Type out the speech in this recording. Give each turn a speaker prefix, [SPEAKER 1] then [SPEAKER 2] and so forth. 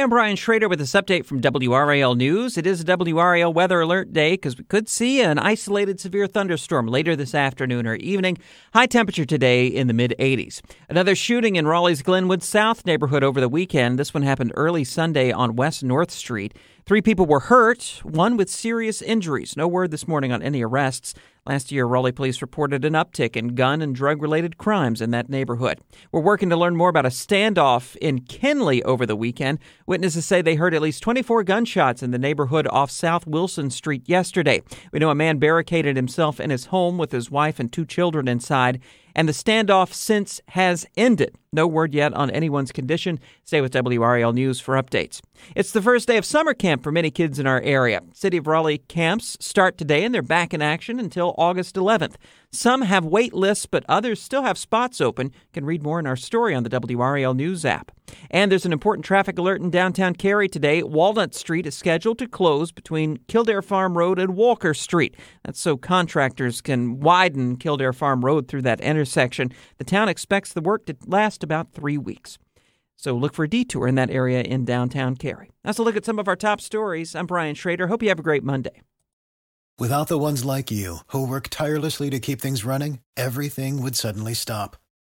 [SPEAKER 1] I'm Brian Shrader with this update from WRAL News. It is a WRAL weather alert day because we could see an isolated severe thunderstorm later this afternoon or evening. High temperature today in the mid 80s. Another shooting in Raleigh's Glenwood South neighborhood over the weekend. This one happened early Sunday on West North Street. Three people were hurt, one with serious injuries. No word this morning on any arrests. Last year, Raleigh police reported an uptick in gun and drug related crimes in that neighborhood. We're working to learn more about a standoff in Kenly over the weekend. Witnesses say they heard at least 24 gunshots in the neighborhood off South Wilson Street yesterday. We know a man barricaded himself in his home with his wife and two children inside and the standoff since has ended. No word yet on anyone's condition. Stay with WRAL News for updates. It's the first day of summer camp for many kids in our area. City of Raleigh camps start today and they're back in action until August 11th. Some have wait lists, but others still have spots open. You can read more in our story on the WRAL News app. And there's an important traffic alert in downtown Cary today. Walnut Street is scheduled to close between Kildare Farm Road and Walker Street. That's so contractors can widen Kildare Farm Road through that intersection. The town expects the work to last about three weeks. So look for a detour in that area in downtown Cary. That's a look at some of our top stories. I'm Brian Shrader. Hope you have a great Monday.
[SPEAKER 2] Without the ones like you, who work tirelessly to keep things running, everything would suddenly stop.